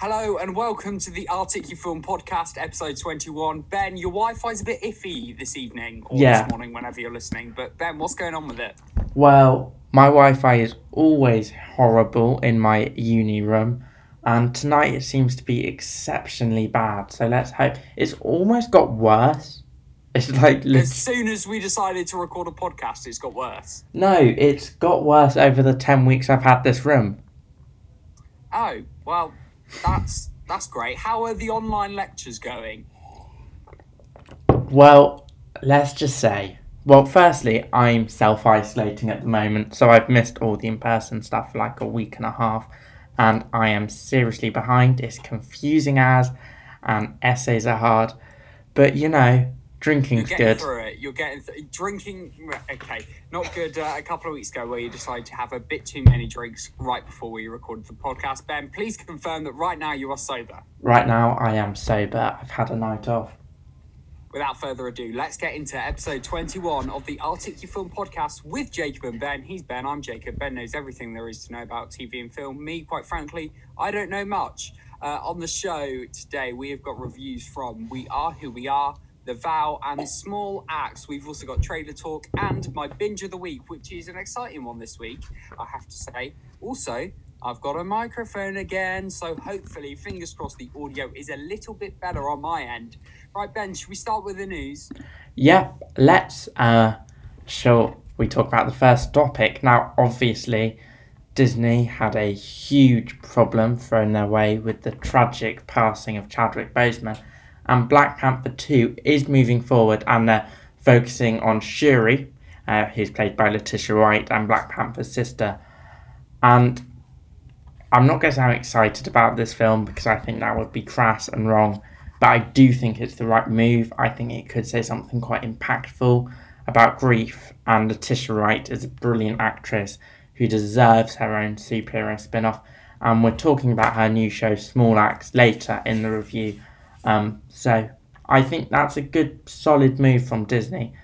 Hello and welcome to the Articufilm Podcast, episode 21. Ben, your Wi Fi's a bit iffy this evening or Yeah. this morning, whenever you're listening. But Ben, what's going on with it? Well, my Wi Fi is always horrible in my uni room, and tonight it seems to be exceptionally bad. So let's hope. It's almost got worse. It's like. As soon as we decided to record a podcast, it's got worse. No, it's got worse over the 10 weeks I've had this room. Oh, well, that's that's great. How are the online lectures going? Well, let's just say. Well, firstly, I'm self isolating at the moment, so I've missed all the in person stuff for like a week and a half, and I am seriously behind. It's confusing as, and essays are hard, but you know, You're getting good. through it. You're getting th- drinking. Okay, not good. Uh, a couple of weeks ago, where you decided to have a bit too many drinks right before we recorded the podcast. Ben, please confirm that right now you are sober. Right now, I am sober. I've had a night off. Without further ado, let's get into episode 21 of the Articufilm podcast with Jacob and Ben. He's Ben, I'm Jacob. Ben knows everything there is to know about TV and film. Me, quite frankly, I don't know much. Uh, on the show today, we have got reviews from We Are Who We Are, The Vow, and Small Axe. We've also got trailer talk and my binge of the week, which is an exciting one this week, I have to say. Also, I've got a microphone again, so hopefully, fingers crossed, the audio is a little bit better on my end. Right, Ben, should we start with the news? Yep, let's uh sure we talk about the first topic. Now obviously Disney had a huge problem thrown their way with the tragic passing of Chadwick Boseman and Black Panther 2 is moving forward and they're focusing on Shuri, uh, who's played by Letitia Wright and Black Panther's sister. And I'm not going to excited about this film because I think that would be crass and wrong but I do think it's the right move. I think it could say something quite impactful about grief, and Letitia Wright is a brilliant actress who deserves her own superhero spin off. And we're talking about her new show, Small Axe, later in the review. Um, so I think that's a good, solid move from Disney,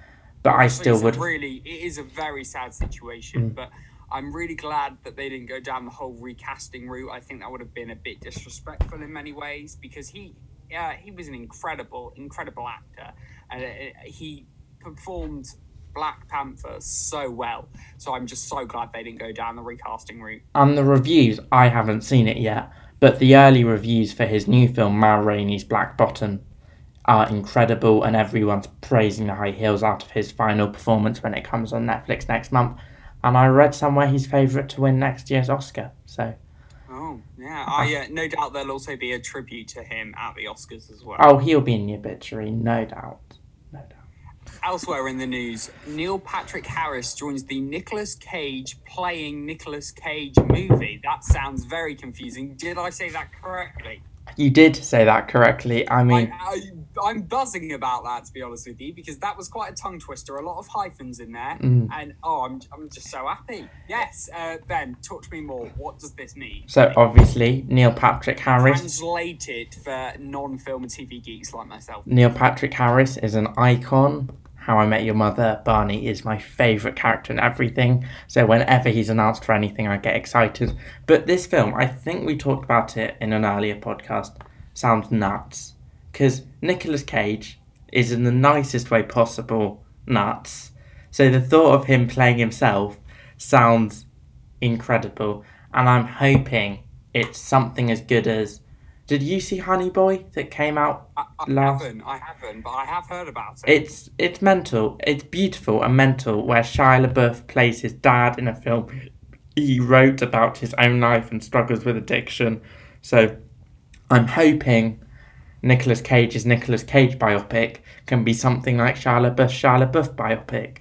but I still would. Really, it is a very sad situation, but I'm really glad that they didn't go down the whole recasting route. I think that would have been a bit disrespectful in many ways because he, uh, he was an incredible, incredible actor, and uh, he performed Black Panther so well. So I'm just so glad they didn't go down the recasting route. And the reviews, I haven't seen it yet, but the early reviews for his new film, Ma Rainey's Black Bottom, are incredible, and everyone's praising the high heels out of his final performance when it comes on Netflix next month. And I read somewhere he's favourite to win next year's Oscar. So, Oh yeah, I uh, no doubt there'll also be a tribute to him at the Oscars as well. oh, he'll be in the obituary, no doubt. No doubt. Elsewhere in the news, Neil Patrick Harris joins the Nicolas Cage playing Nicolas Cage movie. That sounds very confusing. Did I say that correctly? You did say that correctly. I mean, I, I, I'm buzzing about that to be honest with you because that was quite a tongue twister. A lot of hyphens in there, Mm. and oh, I'm, I'm just so happy. Yes, uh, Ben, talk to me more. What does this mean? so obviously, Neil Patrick Harris. translated for non-film and TV geeks like myself. Neil Patrick Harris is an icon. How I Met Your Mother, Barney is my favourite character in everything. So whenever he's announced for anything, I get excited. But this film, I think we talked about it in an earlier podcast, sounds nuts. Because Nicolas Cage is in the nicest way possible nuts. So the thought of him playing himself sounds incredible. And I'm hoping it's something as good as. Did you see Honey Boy that came out I, I Last- haven't, I haven't, but I have heard about it. it's it's mental. It's beautiful and mental. Where Shia LaBeouf plays his dad in a film. He wrote about his own life and struggles with addiction. So, I'm hoping Nicolas Cage's Nicolas Cage biopic can be something like Shia LaBeouf's Shia LaBeouf biopic.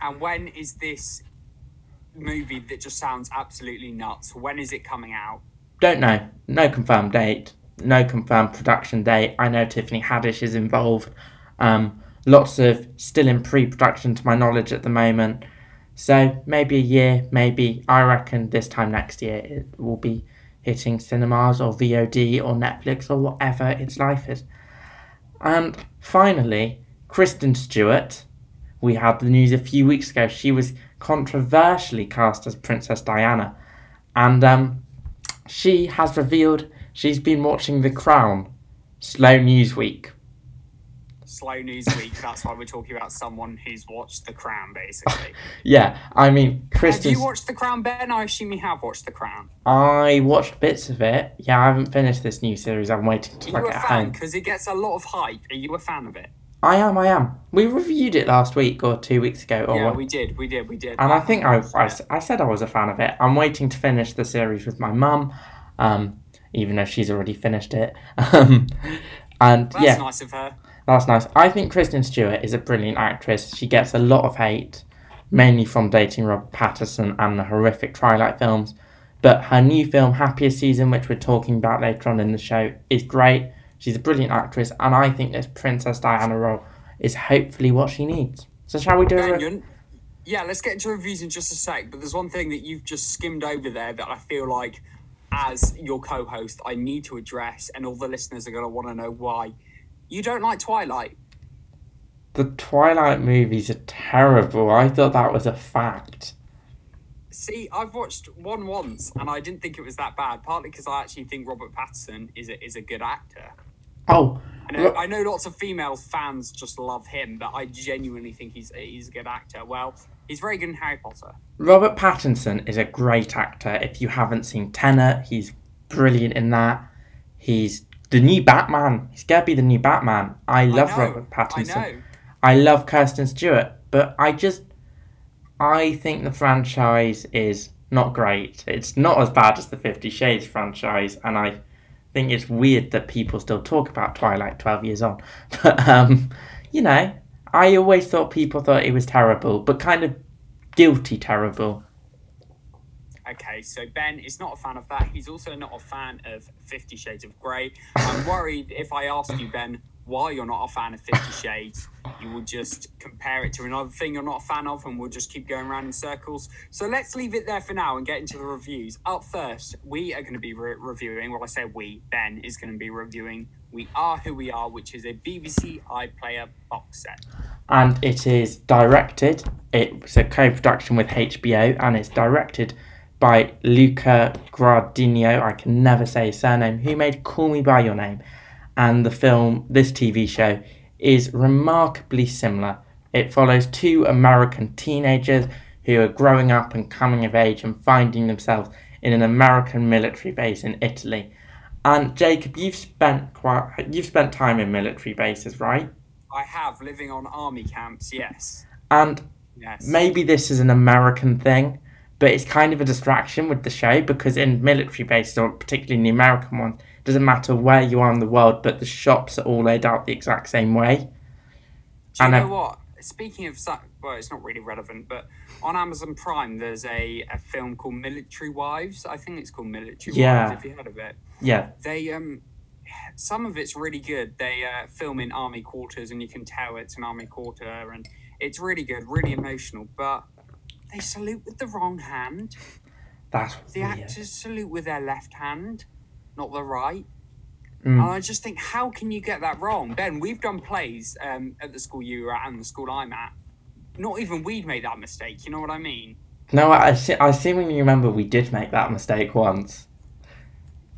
And when is this movie that just sounds absolutely nuts? When is it coming out? Don't know. No confirmed date. No confirmed production date. I know Tiffany Haddish is involved. Um, lots of still in pre-production to my knowledge at the moment. So maybe a year, maybe I reckon this time next year it will be hitting cinemas or VOD or Netflix or whatever its life is. And finally, Kristen Stewart. We had the news a few weeks ago. She was controversially cast as Princess Diana, and um, she has revealed she's been watching The Crown. Slow news week. Slow news week. That's why we're talking about someone who's watched The Crown, basically. Yeah, I mean, have you watched The Crown, Ben? I assume you have watched The Crown. I watched bits of it. Yeah, I haven't finished this new series. I'm waiting to Are you a at fan? Because it gets a lot of hype. Are you a fan of it? I am. I am. We reviewed it last week or two weeks ago, or yeah, we did. We did. We did. and I think I, I. I said I was a fan of it. I'm waiting to finish the series with my mum, um, even though she's already finished it. Um, and That's yeah, nice of her. that's nice. I think Kristen Stewart is a brilliant actress. She gets a lot of hate, mainly from dating Robert Pattinson and the horrific Twilight films. But her new film, Happier Season, which we're talking about later on in the show, is great. She's a brilliant actress, and I think this Princess Diana role is hopefully what she needs. So shall we do it? Yeah, let's get into reviews in just a sec. But there's one thing that you've just skimmed over there that I feel like, as your co-host, I need to address, and all the listeners are going to want to know why. You don't like Twilight. The Twilight movies are terrible. I thought that was a fact. See, I've watched one once, and I didn't think it was that bad. Partly because I actually think Robert Pattinson is a, is a good actor. Oh, I know, I know lots of female fans just love him, but I genuinely think he's he's a good actor. Well, he's very good in Harry Potter. Robert Pattinson is a great actor. If you haven't seen Tenet, he's brilliant in that. He's the new Batman. He's gonna be the new Batman. I love I know, Robert Pattinson. I know. I love Kirsten Stewart, but I just I think the franchise is not great. It's not as bad as the Fifty Shades franchise, and I think it's weird that people still talk about Twilight twelve years on. But um, you know, I always thought people thought it was terrible, but kind of guilty terrible. Okay, so Ben is not a fan of that. He's also not a fan of Fifty Shades of Grey. I'm worried if I ask you, Ben, why you're not a fan of Fifty Shades, you will just compare it to another thing you're not a fan of, and we'll just keep going around in circles. So let's leave it there for now and get into the reviews. Up first, we are going to be re- reviewing. Well, I say we. Ben is going to be reviewing. We are who we are, which is a BBC iPlayer box set. and it is directed. It's a co-production with HBO, and it's directed by Luca Guadagnino. I can never say his surname. Who made Call Me by Your Name, and the film, this TV show, is remarkably similar. It follows two American teenagers who are growing up and coming of age and finding themselves in an American military base in Italy. And Jacob, you've spent quite you've spent time in military bases, right? I have living on army camps, yes. And Yes. maybe this is an American thing, but it's kind of a distraction with the show because in military bases, or particularly in the American one, it doesn't matter where you are in the world, but the shops are all laid out the exact same way. Do you I know. know what? Speaking of su- well, it's not really relevant, but on Amazon Prime, there's a, a film called Military Wives. I think it's called Military Yeah. Wives. If you heard of it, Yeah, they um, some of it's really good. They uh, film in army quarters, and you can tell it's an army quarter, and it's really good, really emotional. But they salute with the wrong hand. that's The weird. actors salute with their left hand, not the right. Mm. And I just think, how can you get that wrong? Ben, we've done plays um, at the school you were at and the school I'm at. Not even we'd made that mistake, you know what I mean? No, I, se- I seemingly remember we did make that mistake once.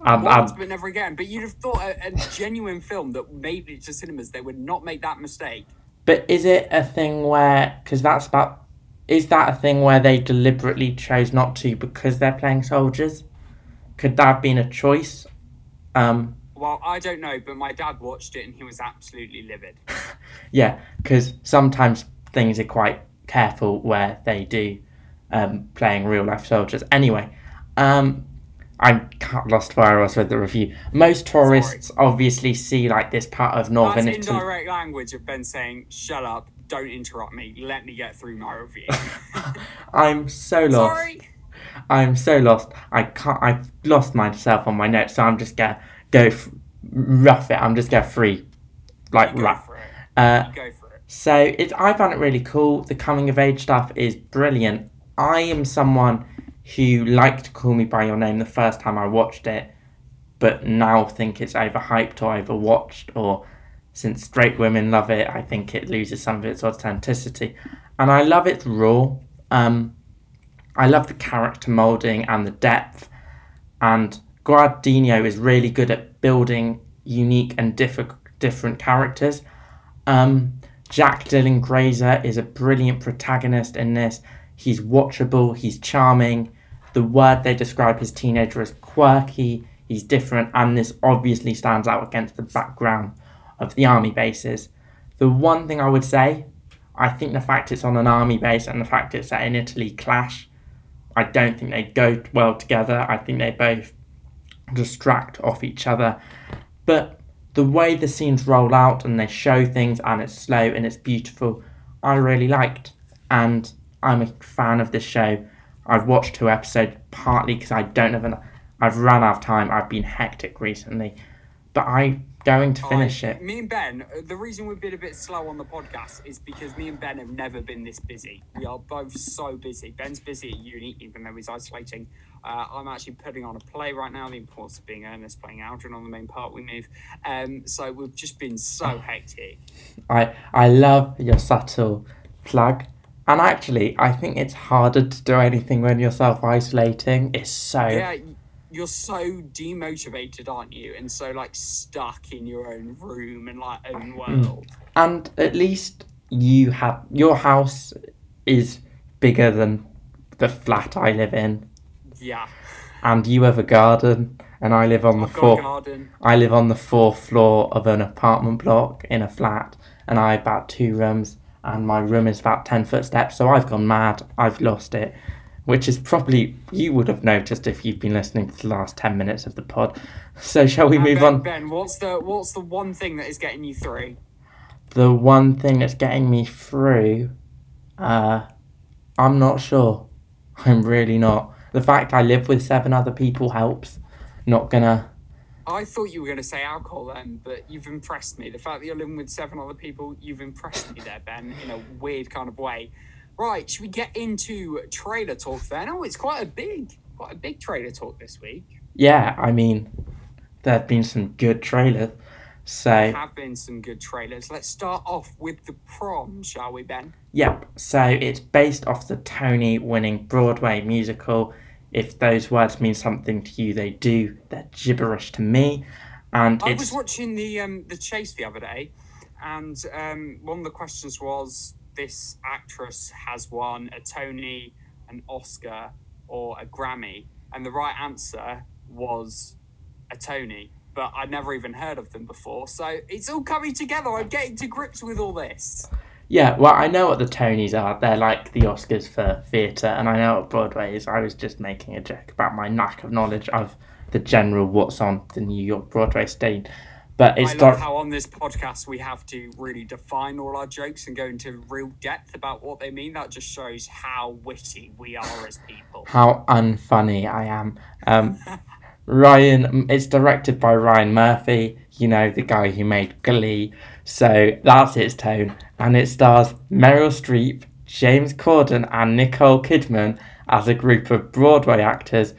And, Once, and but never again. But you'd have thought a, a genuine film that made it to cinemas, they would not make that mistake. but is it a thing where because that's about is that a thing where they deliberately chose not to because they're playing soldiers? Could that have been a choice? Um, Well, I don't know, but my dad watched it and he was absolutely livid. Yeah, because sometimes things are quite careful where they do um, playing real life soldiers. Anyway, um, I lost where I was with the review. Most tourists obviously see like this part of northern That's Italy. indirect language of Ben saying, shut up, don't interrupt me, let me get through my review. I'm so lost. Sorry. I'm so lost. I can't. I've lost myself on my notes, so I'm just gonna go f- rough it. I'm just gonna free, like You go rap. for it. Uh, go for it. So it's I found it really cool. The coming of age stuff is brilliant. I am someone who liked to Call Me by Your Name the first time I watched it, but now think it's overhyped or overwatched, or since straight women love it, I think it loses some of its authenticity. And I love its raw. Um, I love the character molding and the depth, and Guardino is really good at building unique and diff- different characters. Um, Jack Dylan Grazer is a brilliant protagonist in this. He's watchable, he's charming. The word they describe his teenager as quirky, he's different, and this obviously stands out against the background of the army bases. The one thing I would say, I think the fact it's on an army base and the fact it's set in Italy clash. I don't think they go well together. I think they both distract off each other. But the way the scenes roll out and they show things and it's slow and it's beautiful, I really liked. And I'm a fan of this show. I've watched two episodes partly because I don't have an. I've run out of time. I've been hectic recently, but I'm going to finish I- it. Me and Ben, uh, the reason we've been a bit slow on the podcast is because me and Ben have never been this busy. We are both so busy. Ben's busy at uni, even though he's isolating. Uh, I'm actually putting on a play right now, The Importance of Being Earnest, playing Aldrin on the main part we move. Um, so we've just been so hectic. I I love your subtle plug. And actually, I think it's harder to do anything when you're self isolating. It's so Yeah, you're so demotivated, aren't you? And so like stuck in your own room and like own mm. world. and at least you have your house is bigger than the flat I live in, Yeah, and you have a garden, and I live on the I've got a fourth. I live on the fourth floor of an apartment block in a flat, and I have about two rooms, and my room is about ten footsteps. So I've gone mad. I've lost it, which is probably you would have noticed if you've been listening to the last ten minutes of the pod. So shall we move ben, on? Ben, what's the what's the one thing that is getting you through? The one thing that's getting me through, uh, I'm not sure. I'm really not. The fact I live with seven other people helps. Not gonna. I thought you were going to say alcohol then, but you've impressed me. The fact that you're living with seven other people, you've impressed me there, Ben, in a weird kind of way. Right, should we get into trailer talk then? Oh, it's quite a big, quite a big trailer talk this week. Yeah, I mean, there have been some good trailers. So Have been some good trailers. Let's start off with the prom, shall we, Ben? Yep. So it's based off the Tony winning Broadway musical. If those words mean something to you, they do. They're gibberish to me. And I it's was watching the um the chase the other day, and um one of the questions was this actress has won a Tony, an Oscar, or a Grammy, and the right answer was a Tony. But I'd never even heard of them before, so it's all coming together. I'm getting to grips with all this. Yeah. Well, I know what the Tonys are. They're like the Oscars for theatre, and I know what Broadway is. I was just making a joke about my lack of knowledge of the general what's on the New York Broadway stage. But it's I love how on this podcast we have to really define all our jokes and go into real depth about what they mean. That just shows how witty we are as people. how unfunny I am. Um, Ryan, it's directed by Ryan Murphy, you know, the guy who made Glee. So that's its tone. And it stars Meryl Streep, James Corden, and Nicole Kidman as a group of Broadway actors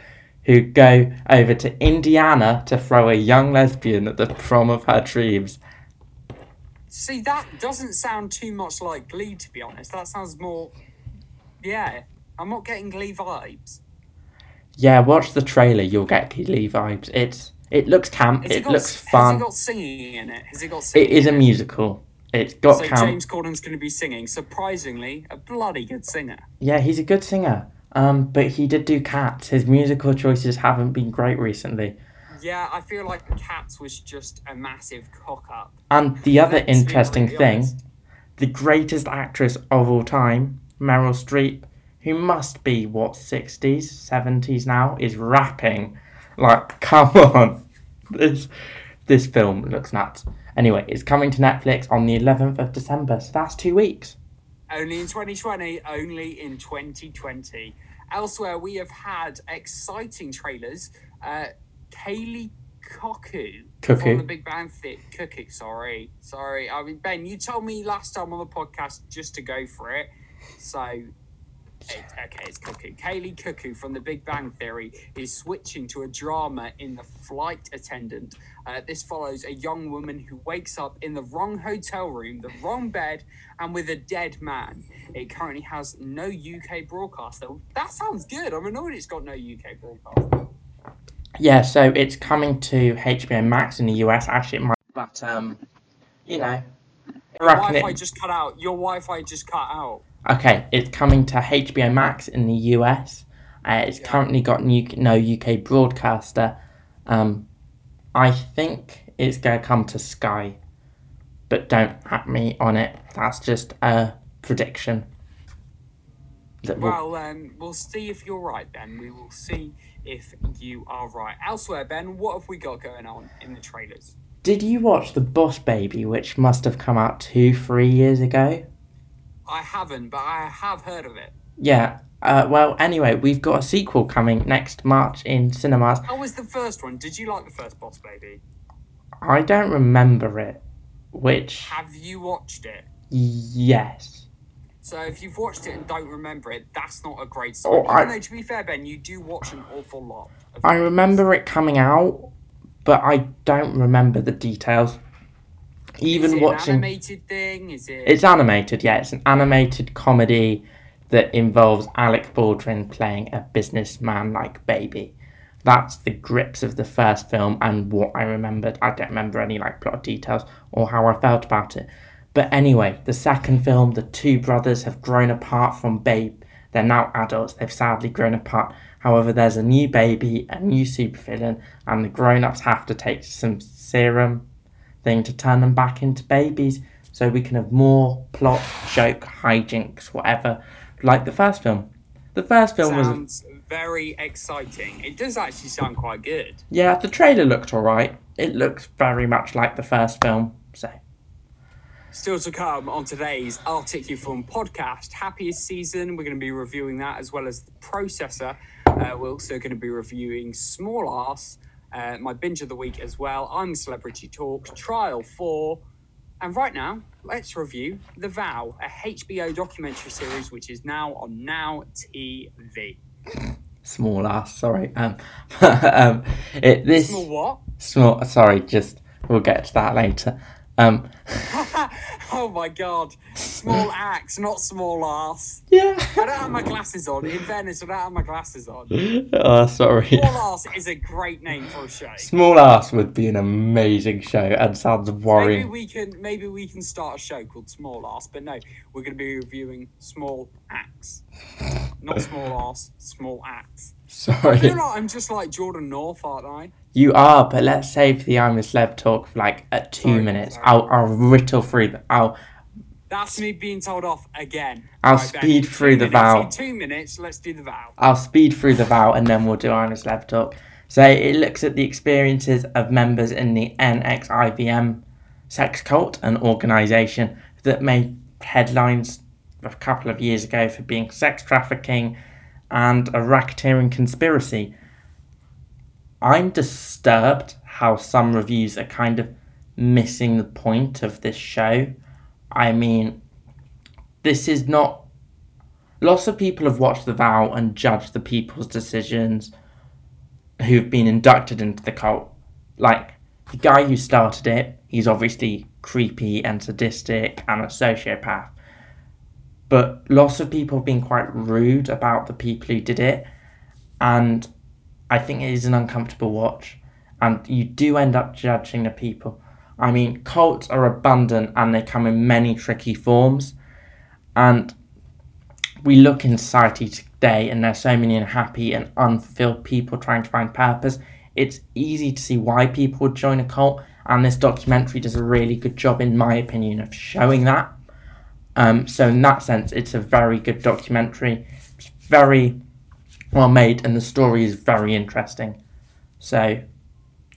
who go over to Indiana to throw a young lesbian at the prom of her dreams. See, that doesn't sound too much like Glee, to be honest. That sounds more. Yeah, I'm not getting Glee vibes. Yeah, watch the trailer, you'll get Glee vibes. It's it looks camp, Has it got, looks fun. Has it got singing in it? Has it got singing? It is a musical. It's got So camp. James Corden's going to be singing. Surprisingly, a bloody good singer. Yeah, he's a good singer. Um, but he did do Cats. His musical choices haven't been great recently. Yeah, I feel like Cats was just a massive cock up. And the other interesting thing, the greatest actress of all time, Meryl Streep, who must be what sixties, seventies now, is rapping. Like, come on, this this film looks nuts. Anyway, it's coming to Netflix on the eleventh of December, so that's two weeks. Only in 2020, only in 2020. Elsewhere, we have had exciting trailers. Uh, Kaley Cuckoo Cuckoo. from the Big Bang Theory. Cuckoo, sorry. Sorry. I mean, Ben, you told me last time on the podcast just to go for it. So, okay, it's Cuckoo. Kaley Cuckoo from the Big Bang Theory is switching to a drama in The Flight Attendant. Uh, this follows a young woman who wakes up in the wrong hotel room, the wrong bed, and with a dead man. It currently has no UK broadcast, though. That sounds good. I'm annoyed it's got no UK broadcast. Yeah, so it's coming to HBO Max in the US. Actually, it might, but um, you know, Your Wi-Fi it. just cut out. Your Wi-Fi just cut out. Okay, it's coming to HBO Max in the US. Uh, it's Yeah. currently got new, no UK broadcaster. Um, I think it's going to come to Sky, but don't at me on it. That's just a prediction. Will- Well, um, we'll see if you're right, Ben. We will see if you are right. Elsewhere, Ben, what have we got going on in the trailers? Did you watch The Boss Baby, which must have come out two, three years ago? I haven't, but I have heard of it. Yeah. Uh, well, anyway, we've got a sequel coming next March in cinemas. How was the first one? Did you like the first Boss Baby? I don't remember it. Which, Have you watched it? yes. So if you've watched it and don't remember it, that's not a great sign. Oh, I- Even though, to be fair, Ben, you do watch an awful lot. Of I remember it coming out, but I don't remember the details. Even watching. an animated thing? Is it? It's animated, yeah. It's an animated comedy that involves Alec Baldwin playing a businessman like baby. That's the grips of the first film and what I remembered. I don't remember any like plot details or how I felt about it. But anyway, the second film, the two brothers have grown apart from Babe. They're now adults. They've sadly grown apart. However, there's a new baby, a new supervillain, and the grown-ups have to take some serum thing to turn them back into babies so we can have more plot, joke, hijinks, whatever, like the first film. The first film was sounds very exciting. It does actually sound quite good. yeah, the trailer looked alright. It looks very much like the first film, so Still to come on today's Arctic Film podcast. Happiest season. We're going to be reviewing that as well as the processor. Uh, we're also going to be reviewing Small Ass, uh, my binge of the week as well. I'm Celebrity Talk, Trial 4. And right now, let's review The Vow, a HBO documentary series which is now on Now TV. small ass. Sorry, um, um, it this Small what? small. Sorry, just we'll get to that later. Um, oh my god. Small axe, not small ass. yeah. I don't have my glasses on. In Venice, I don't have my glasses on. oh, sorry. Small ass is a great name for a show. Small ass would be an amazing show and sounds worrying. Maybe we can maybe we can start a show called Small Ass, but no, we're going to be reviewing Small Axe, not Small Ass, Small Axe. I Sorry. feel like I'm just like Jordan North, aren't I? You are, but let's save the I'm a celeb talk for like at two Sorry, minutes. sorry. I'll I'll riddle through the I'll That's me being told off again. I'll Right, speed two through the minutes. vow. Two minutes, let's do the vow. I'll speed through the vow and then we'll do I'm a talk. So it looks at the experiences of members in the NXIVM sex cult, an organisation that made headlines a couple of years ago for being sex trafficking and a racketeering conspiracy. I'm disturbed how some reviews are kind of missing the point of this show. I mean, this is not. Lots of people have watched The Vow and judged the people's decisions who've been inducted into the cult. Like, the guy who started it, he's obviously creepy and sadistic and a sociopath. But lots of people have been quite rude about the people who did it, and I think it is an uncomfortable watch. And you do end up judging the people. I mean, cults are abundant and they come in many tricky forms. And we look in society today and there's so many unhappy and unfulfilled people trying to find purpose. It's easy to see why people would join a cult, and this documentary does a really good job, in my opinion, of showing that. Um, so in that sense, it's a very good documentary. It's very well made, and the story is very interesting. So I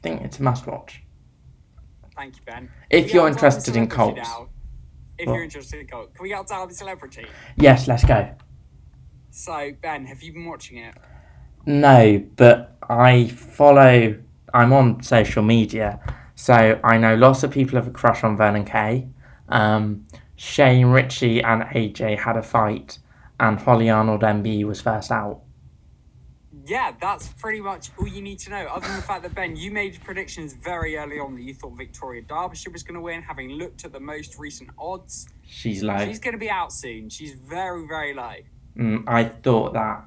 think it's a must watch. Thank you, Ben. If you're get on to the interested in cults. now? If What? you're interested in cult, can we get on to the celebrity? Yes, let's go. So, Ben, have you been watching it? No, but I follow. I'm on social media, so I know lots of people have a crush on Vernon Kay. Um, Shane Richie and AJ had a fight, and Hollie Arnold MBE was first out. Yeah, that's pretty much all you need to know. Other than the fact that Ben, you made predictions very early on that you thought Victoria Derbyshire was going to win. Having looked at the most recent odds, She's low. she's going to be out soon. She's very, very low. Mm, I thought that.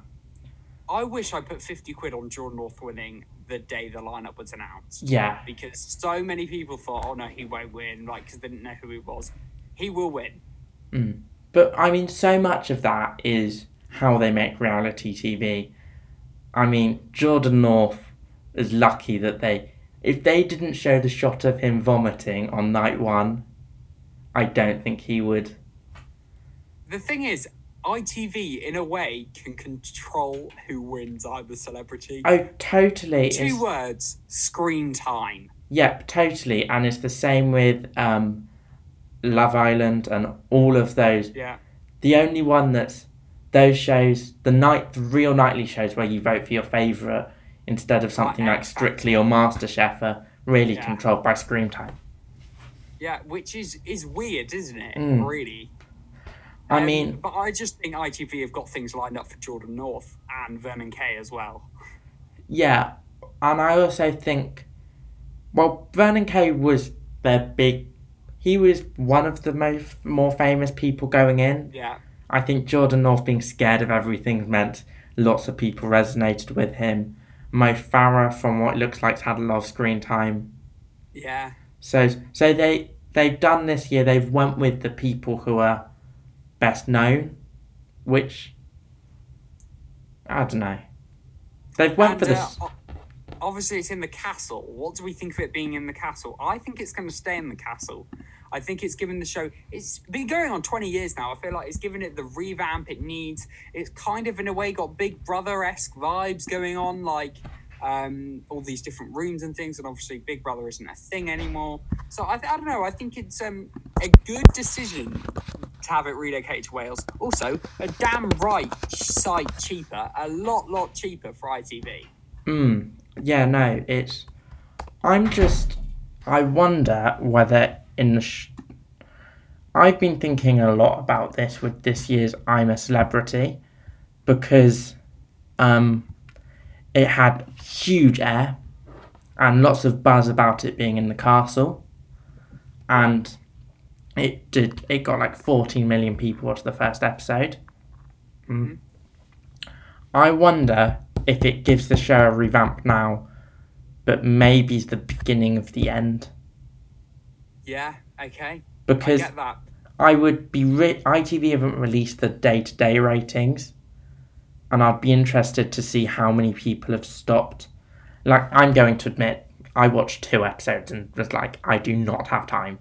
I wish I put fifty quid on Jordan North winning the day the lineup was announced. Yeah. Because so many people thought, oh no, he won't win, like, because they didn't know who he was. He will win. Mm. But I mean, so much of that is how they make reality TV. I mean, Jordan North is lucky that they. If they didn't show the shot of him vomiting on night one, I don't think he would. The thing is, ITV, in a way, can control who wins either celebrity. Oh, totally. Two It's- words screen time. Yep, totally. And it's the same with um, Love Island and all of those. Yeah. The only one that's those shows, the night, the real nightly shows where you vote for your favourite instead of something like Strictly or MasterChef are really Yeah. controlled by screen time. Yeah, which is is weird, isn't it? Mm. Really. I Um, mean, but I just think ITV have got things lined up for Jordan North and Vernon Kay as well. yeah. And I also think, well, Vernon Kay was their big, he was one of the most more famous people going in. Yeah, I think Jordan North being scared of everything meant lots of people resonated with him. Mo Farah, from what it looks like, has had a lot of screen time. yeah, So, so they they've done this year. They've went with the people who are best known, which I don't know. They've went And, for uh, this. o- obviously, it's in the castle. What do we think of it being in the castle? I think it's going to stay in the castle. I think it's given the show. It's been going on twenty years now. I feel like it's given it the revamp it needs. It's kind of in a way got Big Brother esque vibes going on, like um, all these different rooms and things. And obviously, Big Brother isn't a thing anymore. So I, I don't know. I think it's um, a good decision to have it relocated to Wales. Also, a damn right site cheaper, a lot, lot cheaper for ITV. Mm, yeah, no, it's. I'm just. I wonder whether in the. Sh- I've been thinking a lot about this with this year's I'm a Celebrity because um, it had huge air and lots of buzz about it being in the castle. And it did. It got like 14 million people watch the first episode. Mm. I wonder if it gives the show a revamp now, but maybe it's the beginning of the end. Yeah, okay. Because I get that. I would be re- ITV haven't released the day to day ratings, and I'd be interested to see how many people have stopped. Like I'm going to admit, I watched two episodes and was like, I do not have time.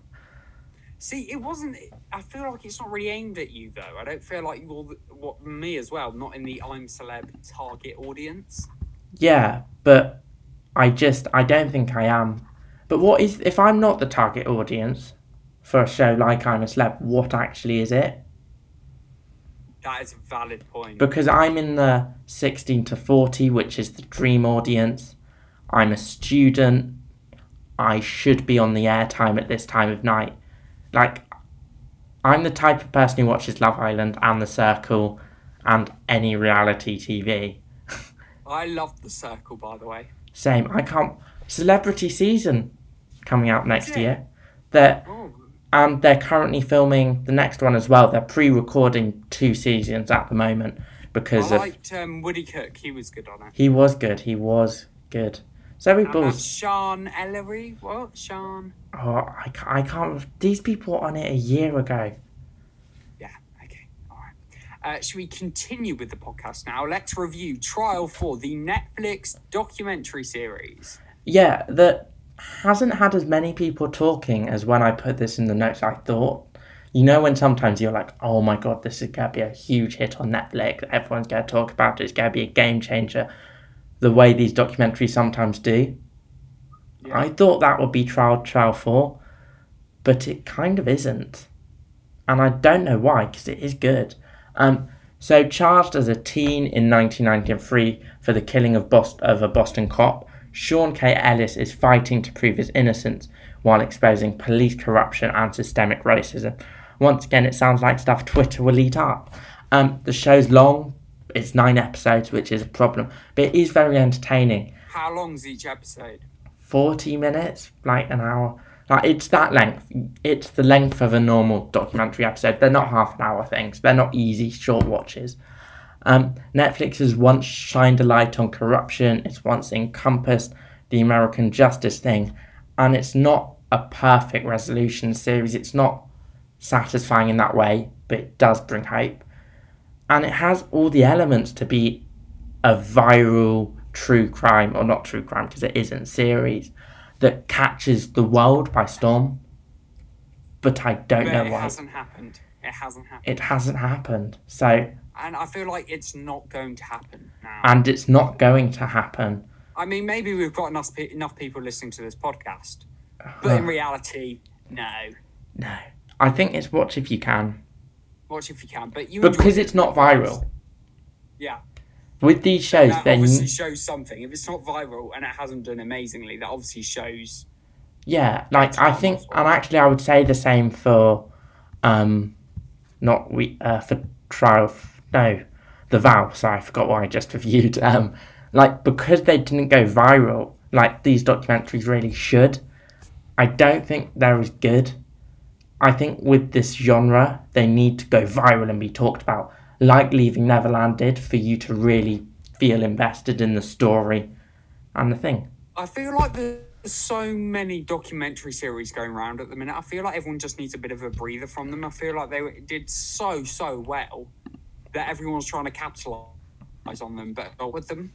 See, it wasn't. I feel like it's not really aimed at you, though. I don't feel like you're, what me as well, not in the I'm Celeb target audience. Yeah, but I just I don't think I am. But what is if I'm not the target audience for a show like I'm a Celeb? What actually is it? That is a valid point. because I'm in the 16 to 40, which is the dream audience. I'm a student. I should be on the airtime at this time of night. Like, I'm the type of person who watches Love Island and The Circle and any reality TV. I love The Circle, by the way. Same. I can't. Celebrity season coming out next year. They're, Oh, and they're currently filming the next one as well. They're pre-recording two seasons at the moment because I of um, Woody Cook. He was good on it. He was good. He was good. Zoe And Bulls. Sean Ellery. What? Sean? Oh, I can't, I can't. These people were on it a year ago. Yeah, okay. All right. Uh, should we continue with the podcast now? Let's review Trial 4 the Netflix documentary series. Yeah, that hasn't had as many people talking as when I put this in the notes. I thought. You know when sometimes you're like, oh my god, this is gonna be a huge hit on Netflix. Everyone's gonna talk about it. It's gonna be a game changer. The way these documentaries sometimes do. Yeah. I thought that would be Trial Trial 4, but it kind of isn't. And I don't know why, because it is good. Um, so, charged as a teen in 1993 for the killing of, Bos- of a Boston cop, Sean K. Ellis is fighting to prove his innocence while exposing police corruption and systemic racism. Once again, it sounds like stuff Twitter will eat up. Um, the show's long, it's nine episodes, which is a problem, but it is very entertaining. How long's each episode? 40 minutes, like an hour. Like it's that length. It's the length of a normal documentary episode. They're not half an hour things. They're not easy short watches. Um, Netflix has once shined a light on corruption. It's once encompassed the American justice thing, and it's not a perfect resolution series. It's not satisfying in that way, but it does bring hope, and it has all the elements to be a viral true crime or not true crime because it isn't series that catches the world by storm. But I don't But know it why It hasn't happened. It hasn't happened. it hasn't happened. So and I feel like it's not going to happen now. and it's not going to happen. I mean, maybe we've got enough pe- enough people listening to this podcast, but in reality, no. No. I think it's watch if you can. Watch if you can, but you Because it's not viral. Yeah, With these shows, that then obviously shows something. If it's not viral and it hasn't done amazingly, that obviously shows. yeah, like I think, and actually, I would say the same for, um, not we uh for trial. No, the vow. Sorry, I forgot what I just reviewed. Um, like because they didn't go viral, like these documentaries really should. I don't think they're as good. I think with this genre, they need to go viral and be talked about, like Leaving Neverland did, for you to really feel invested in the story and the thing. I feel like there's so many documentary series going around at the minute. I feel like everyone just needs a bit of a breather from them. I feel like they did so so well that everyone's trying to capitalize on them, but not with them.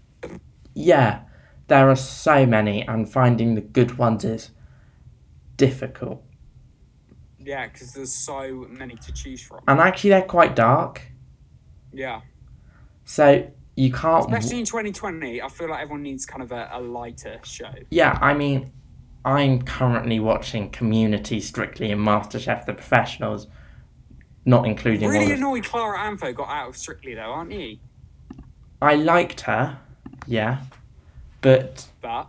Yeah, there are so many, and finding the good ones is difficult. Yeah, because there's so many to choose from. And actually, they're quite dark, Yeah, so you can't. especially in 2020, I feel like everyone needs kind of a, a lighter show. Yeah, I mean, I'm currently watching Community strictly and MasterChef The Professionals, not including Really of annoyed Clara Amfo got out of Strictly though, aren't you? I liked her, yeah, but But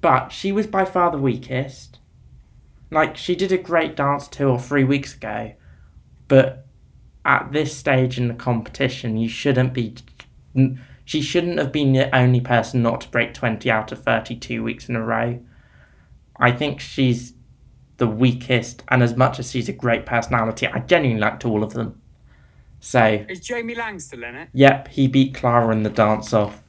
but she was by far the weakest. Like she did a great dance two or three weeks ago, but at this stage in the competition, you shouldn't be. She shouldn't have been the only person not to break twenty out of thirty-two weeks in a row. I think she's the weakest, and as much as she's a great personality, I genuinely liked all of them. So, is Jamie Laing still in it? yep, he beat Clara in the dance off.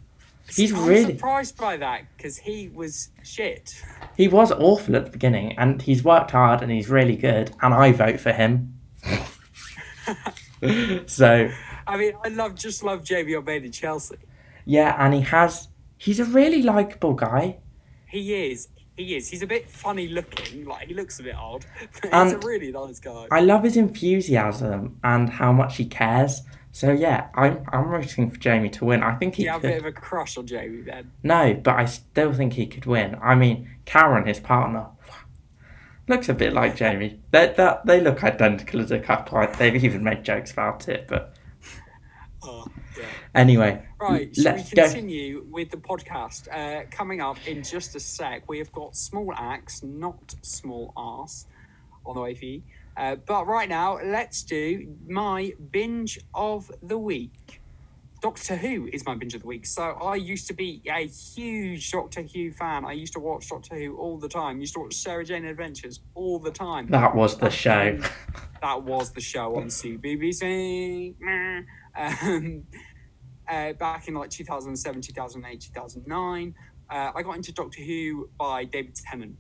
He's I'm really surprised by that because he was shit. He was awful at the beginning, and he's worked hard and he's really good, and I vote for him. so I mean, I love just love Jamie O'Bain Chelsea. yeah, and he has he's a really likable guy. He is. He is. He's a bit funny looking. Like he looks a bit odd. But he's And a really nice guy. I love his enthusiasm and how much he cares. So yeah, I'm I'm rooting for Jamie to win. I think he you have a bit of a crush on Jamie then. No, but I still think he could win. I mean, Karen, his partner, looks a bit like Jamie. They that they look identical as a couple. They've even made jokes about it. But Yeah. anyway, Right, shall let's we go. continue with the podcast? Uh, coming up in just a sec, we have got small axe, not small ass, on the way for you. Uh, but right now, let's do my binge of the week. Doctor Who is my binge of the week. So I used to be a huge Doctor Who fan. I used to watch Doctor Who all the time. used to watch Sarah Jane Adventures all the time. That was the show. that was the show on CBBC. Um, uh, back in like 2007, 2008, 2009. Uh, I got into Doctor Who by David Tennant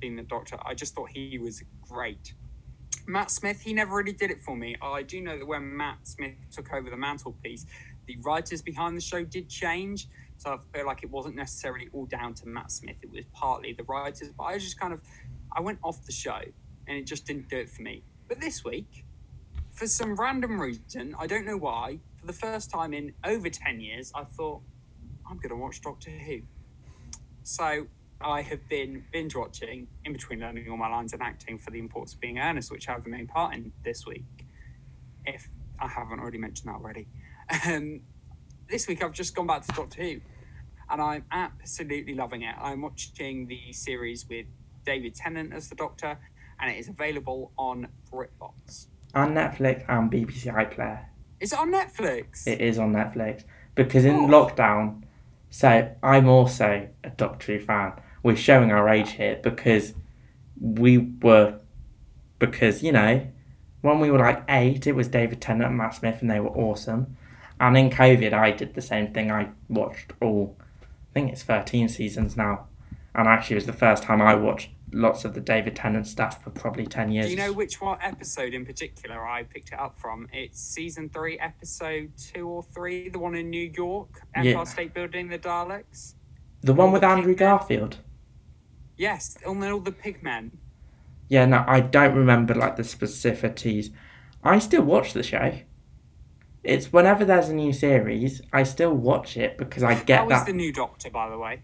being the Doctor. I just thought he was great. Matt Smith, he never really did it for me. I do know that when Matt Smith took over the mantelpiece, the writers behind the show did change. So I feel like it wasn't necessarily all down to Matt Smith. It was partly the writers, but I just kind of, I went off the show and it just didn't do it for me. But this week, for some random reason, I don't know why, for the first time in over 10 years, I thought, I'm going to watch Doctor Who. So I have been binge watching, in between learning all my lines and acting for The Importance of Being Earnest, which I have the main part in this week. If I haven't already mentioned that already. Um, this week I've just gone back to Doctor Who and I'm absolutely loving it. I'm watching the series with David Tennant as the Doctor and it is available on BritBox. On Netflix and BBC iPlayer. Is it on Netflix? It is on Netflix because in Oh. lockdown. So I'm also a Doctor Who fan. We're showing our age here because we were because you know when we were like eight, it was David Tennant and Matt Smith, and they were awesome. And in COVID, I did the same thing. I watched all, I think it's 13 seasons now. And actually, it was the first time I watched lots of the David Tennant stuff for probably 10 years. Do you know which one episode in particular I picked it up from? It's season three, episode two or three, the one in New York, Empire Yeah. State Building, the Daleks. the one with Andrew Garfield? Yes, and then all the pigmen. Yeah, no, I don't remember like the specificities. I still watch the show. It's whenever there's a new series, I still watch it because I get How that. the new Doctor, by the way?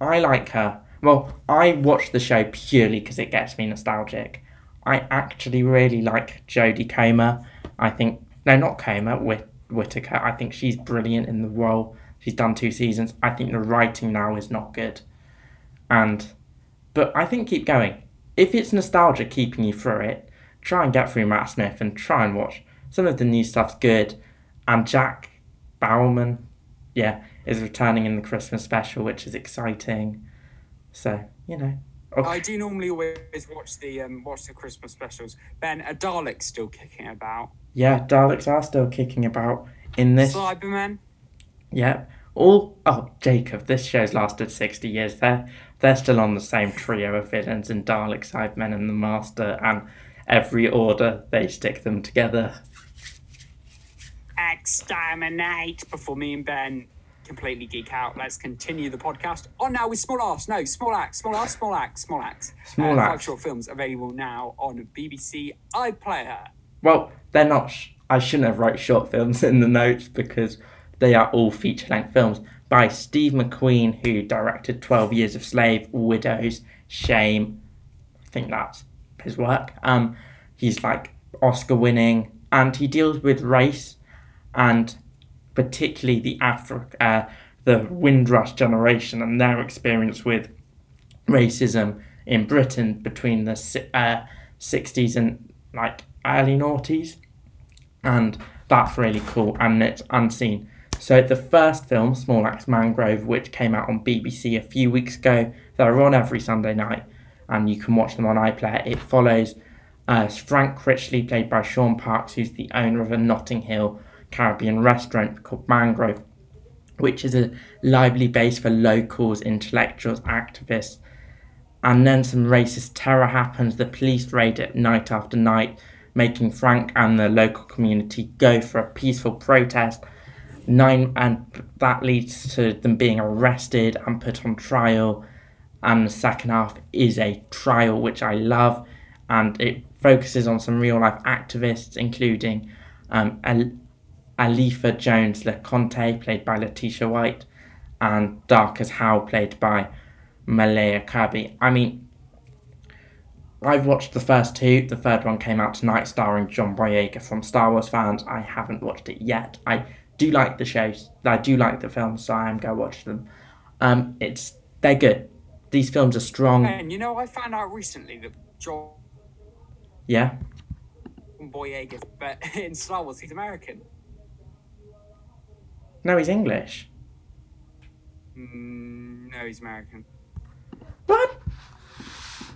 I like her. Well, I watch the show purely because it gets me nostalgic. I actually really like Jodie Comer. I think no, not Comer, Whit- Whittaker. I think she's brilliant in the role. She's done two seasons. I think the writing now is not good, and but I think keep going. If it's nostalgia keeping you through it, try and get through Matt Smith and try and watch some of the new stuff's good. And Jack Barrowman, yeah, is returning in the Christmas special, which is exciting. So you know, okay. I do normally always watch the um, watch the Christmas specials. Ben, a Dalek's still kicking about. yeah, Daleks are still kicking about in this. Cybermen. Yeah, all oh Jacob, this show's lasted sixty years. They're they're still on the same trio of villains in Dalek, Cybermen, and the Master, and every order they stick them together. Exterminate before me and Ben completely geek out. Let's continue the podcast. On now with Small Axe. No, Small Axe, Small Axe, Small Axe, Small Axe. Small uh, Five short films available now on BBC iPlayer. Well, they're not. Sh- I shouldn't have wrote short films in the notes because they are all feature length films by Steve McQueen, who directed Twelve Years of Slave, Widows, Shame. I think that's his work. Um, he's like Oscar winning, and he deals with race, and particularly the Afro, uh, the Windrush generation and their experience with racism in Britain between the uh, 60s and like early noughties, and that's really cool and it's unseen. So the first film, Small Axe Mangrove, which came out on BBC a few weeks ago, they're on every Sunday night, and you can watch them on iPlayer. It follows uh, Frank Crichlow, played by Shaun Parkes, who's the owner of a Notting Hill Caribbean restaurant called Mangrove, which is a lively base for locals, intellectuals, activists. And then some racist terror happens. The police raid it night after night, making Frank and the local community go for a peaceful protest. Nine, and that leads to them being arrested and put on trial. And the second half is a trial, which I love, and it focuses on some real life activists, including um, Altheia Jones-LeCointe, played by Letitia White, and Darcus Howe, played by Malachi Kirby. I mean, I've watched the first two. The third one came out tonight, starring John Boyega from Star Wars fans. I haven't watched it yet. I do like the shows. I do like the films, so I am going to watch them. Um, it's they're good. These films are strong. And you know, I found out recently that John Yeah. Boyega, but in Star Wars, he's American. No, he's English. Mm, no, he's American. What?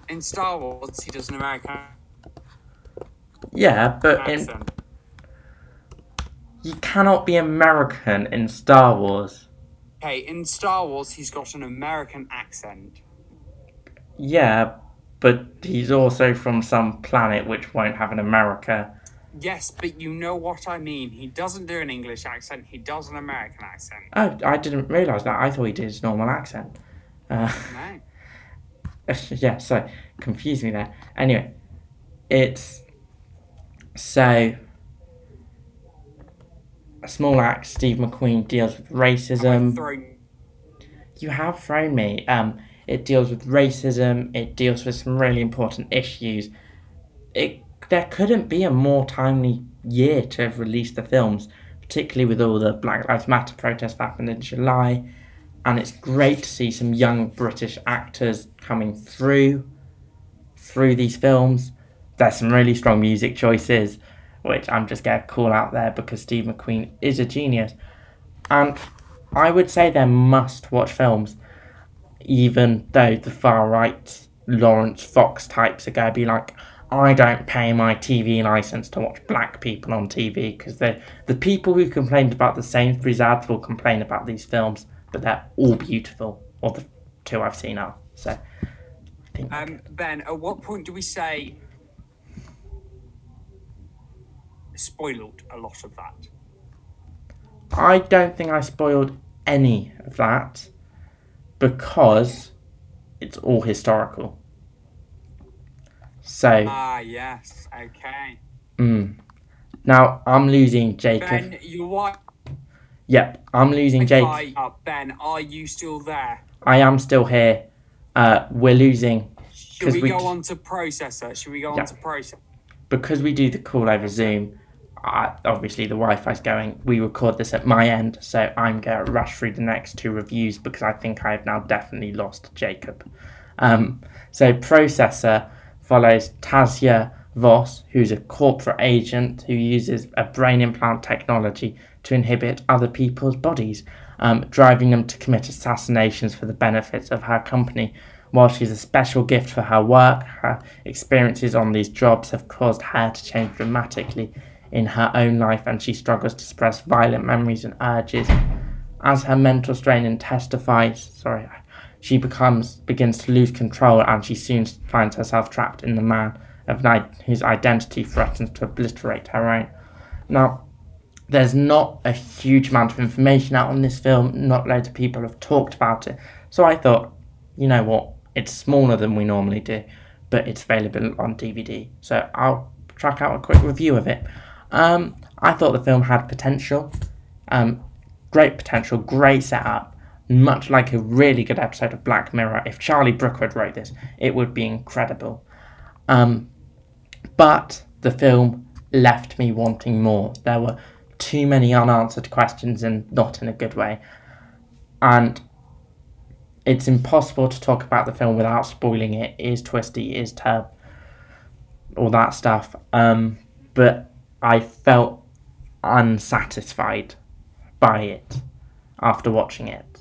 In Star Wars, he does an American Yeah, but in, you cannot be American in Star Wars. Okay, in Star Wars, he's got an American accent. Yeah, but he's also from some planet which won't have an America. Yes, but you know what I mean. He doesn't do an English accent, he does an American accent. Oh, I didn't realise that. I thought he did his normal accent. Uh, No. yeah, so confused me there. Anyway, it's so a small act. Steve McQueen deals with racism. You have thrown me. Um, it deals with racism. It deals with some really important issues. It there couldn't be a more timely year to have released the films, particularly with all the Black Lives Matter protests that happened in July. And it's great to see some young British actors coming through through these films. There's some really strong music choices, which I'm just going to call out there because Steve McQueen is a genius. And I would say they're must watch films, even though the far right Laurence Fox types are going to be like, I don't pay my TV license to watch black people on TV because the the people who complained about the Sainsbury's ads will complain about these films, but they're all beautiful. Or the two I've seen are. So, I think Um, ben, at what point do we say spoiled a lot of that? I don't think I spoiled any of that because it's all historical. So, Ah, yes. Okay. mm. now I'm losing Jacob. Ben, you're. Yep, I'm losing Jacob. I, uh, ben, are you still there? I am still here. Uh, we're losing Should we, we go d- on to Possessor? Should we go Yeah. on to Possessor? because we do the call over Zoom. Uh, obviously, the Wi-Fi's going. We record this at my end, so I'm going to rush through the next two reviews because I think I've now definitely lost Jacob. Um, so, Possessor follows Tasya Vos, who's a corporate agent who uses a brain implant technology to inhibit other people's bodies, um, driving them to commit assassinations for the benefits of her company. While she's a special gift for her work, her experiences on these jobs have caused her to change dramatically in her own life, and she struggles to suppress violent memories and urges. As her mental strain and testifies, sorry, she becomes begins to lose control, and she soon finds herself trapped in the man of night whose identity threatens to obliterate her own. Now, there's not a huge amount of information out on this film. Not loads of people have talked about it. So I thought, you know what? It's smaller than we normally do, but it's available on DVD. So I'll track out a quick review of it. Um, I thought the film had potential. Um, great potential, great setup. Much like a really good episode of Black Mirror. If Charlie Brooker wrote this, it would be incredible. Um, but the film left me wanting more. There were too many unanswered questions and not in a good way. And it's impossible to talk about the film without spoiling it. It is twisty, is turb, all that stuff. Um, but I felt unsatisfied by it after watching it.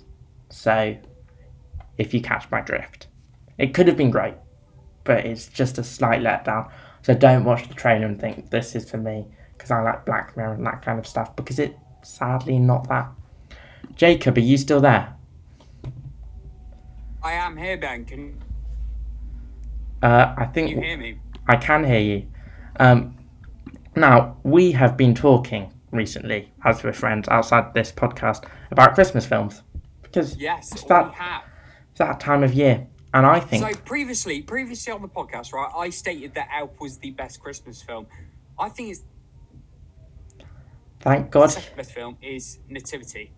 So, if you catch my drift, it could have been great, but it's just a slight letdown. So don't watch the trailer and think this is for me because I like Black Mirror and that kind of stuff because it's sadly not that. Jacob, are you still there? I am here, Ben. Can Uh, I you hear me? I can hear you. Um, now we have been talking recently, as we're friends outside this podcast, about Christmas films because Yes, It's that- it's that time of year, and I think So previously, previously on the podcast, right, I stated that Elf was the best Christmas film. I think it's thank the God second best film is Nativity.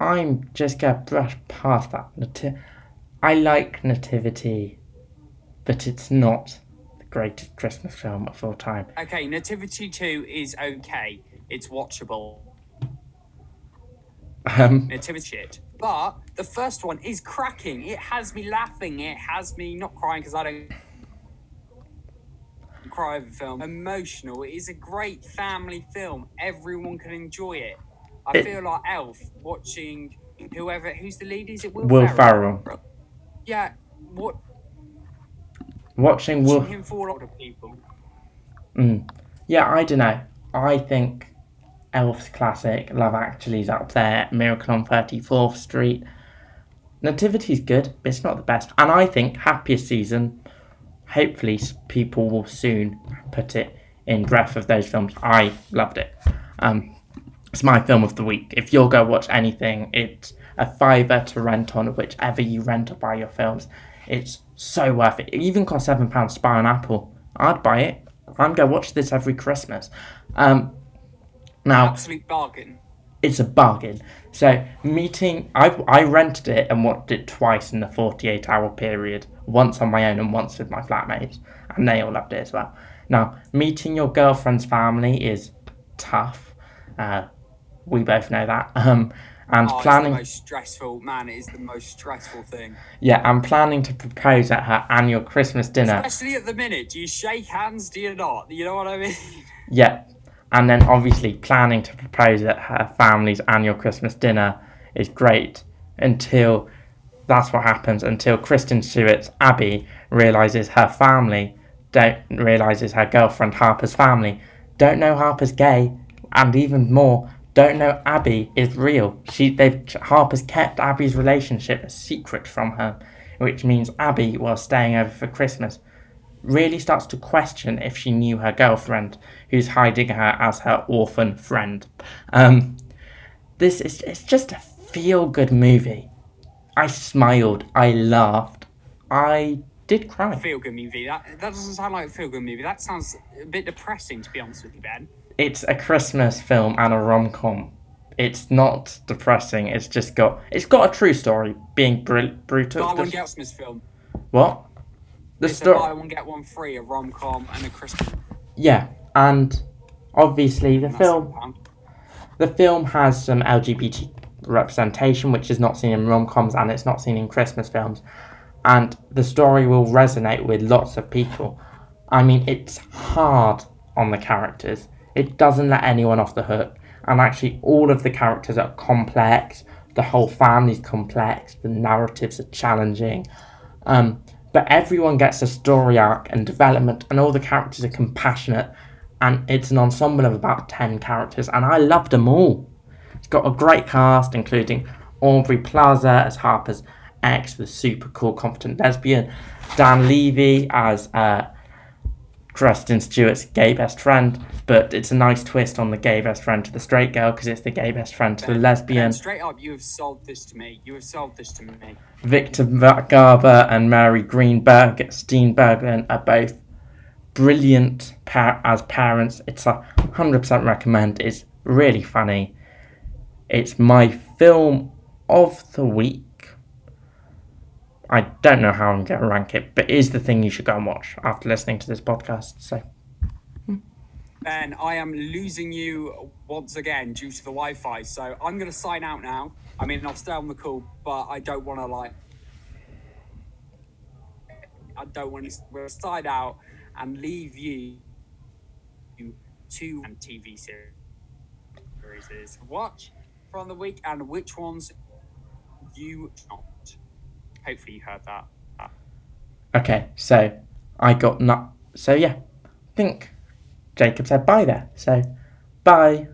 I'm just gonna brush past that. Nati- I like Nativity, but it's not the greatest Christmas film of all time. Okay, Nativity 2 is okay. It's watchable. Um, shit. But the first one is cracking. It has me laughing. It has me not crying because I don't cry over film. Emotional. It is a great family film. Everyone can enjoy it. I It- feel like Elf watching whoever who's the lead. Is it Will, Will Ferrell? Ferrell. Yeah. What Watching watching Will. him fall out of people. Mm. Yeah, I don't know. I think Elf's classic, Love Actually's up there, Miracle on 34th Street. Nativity's good, but it's not the best. And I think Happiest Season, hopefully people will soon put it in breath of those films. I loved it. Um, it's my film of the week. If you'll go watch anything, it's a fiver to rent on whichever you rent or buy your films. It's so worth it. It even cost seven pounds to buy on Apple. I'd buy it. I'm gonna watch this every Christmas. Um, now Absolute bargain. it's a bargain. So meeting, I I rented it and watched it twice in the forty-eight hour period. Once on my own and once with my flatmates, and they all loved it as well. Now meeting your girlfriend's family is tough. Uh, we both know that. Um, and Oh, planning, it's the most stressful. Man, it is the most stressful thing. yeah, I'm planning to propose at her annual Christmas dinner. Especially at the minute. Do you shake hands? Do you not? You know what I mean? Yeah. And then obviously planning to propose at her family's annual Christmas dinner is great until that's what happens until Kristen Stewart's Abby realizes her family don't realise is her girlfriend Harper's family. Don't know Harper's gay, and even more, don't know Abby is real. She they've Harper's kept Abby's relationship a secret from her, which means Abby, while staying over for Christmas, really starts to question if she knew her girlfriend, who's hiding her as her orphan friend. Um, this is it's just a feel good movie. I smiled, I laughed, I did cry. Feel good movie. That that doesn't sound like a feel good movie. That sounds a bit depressing, to be honest with you, Ben. It's a Christmas film and a rom com. It's not depressing. It's just got it's got a true story. Being br- brutal. Buy one The- get Christmas film. what? The story. buy one get one free, a rom com and a Christmas. Yeah, and obviously the film the film has some LGBT representation, which is not seen in rom coms and it's not seen in Christmas films. And the story will resonate with lots of people. I mean, it's hard on the characters, it doesn't let anyone off the hook. And actually, all of the characters are complex, the whole family's complex, the narratives are challenging. Um, but everyone gets a story arc and development, and all the characters are compassionate. And it's an ensemble of about 10 characters, and I loved them all. It's got a great cast, including Aubrey Plaza as Harper's ex, the super cool, confident lesbian, Dan Levy as uh, Kristen Stewart's gay best friend, but it's a nice twist on the gay best friend to the straight girl because it's the gay best friend to the lesbian. Ben, straight up, you have sold this to me. You have sold this to me. Victor Garber and Mary Greenberg Steenbergen are both brilliant par- as parents. It's a hundred percent recommend. It's really funny. It's my film of the week. I don't know how I'm going to rank it, but it is the thing you should go and watch after listening to this podcast. So Ben, I am losing you once again due to the Wi-Fi. So I'm going to sign out now. I mean, I'll stay on the call, but I don't want to like. I don't want to. Sign out and leave you two TV series to watch from the week and which ones you not. Hopefully, you heard that. okay, so I got not. So yeah, I think Jacob said bye there. So bye.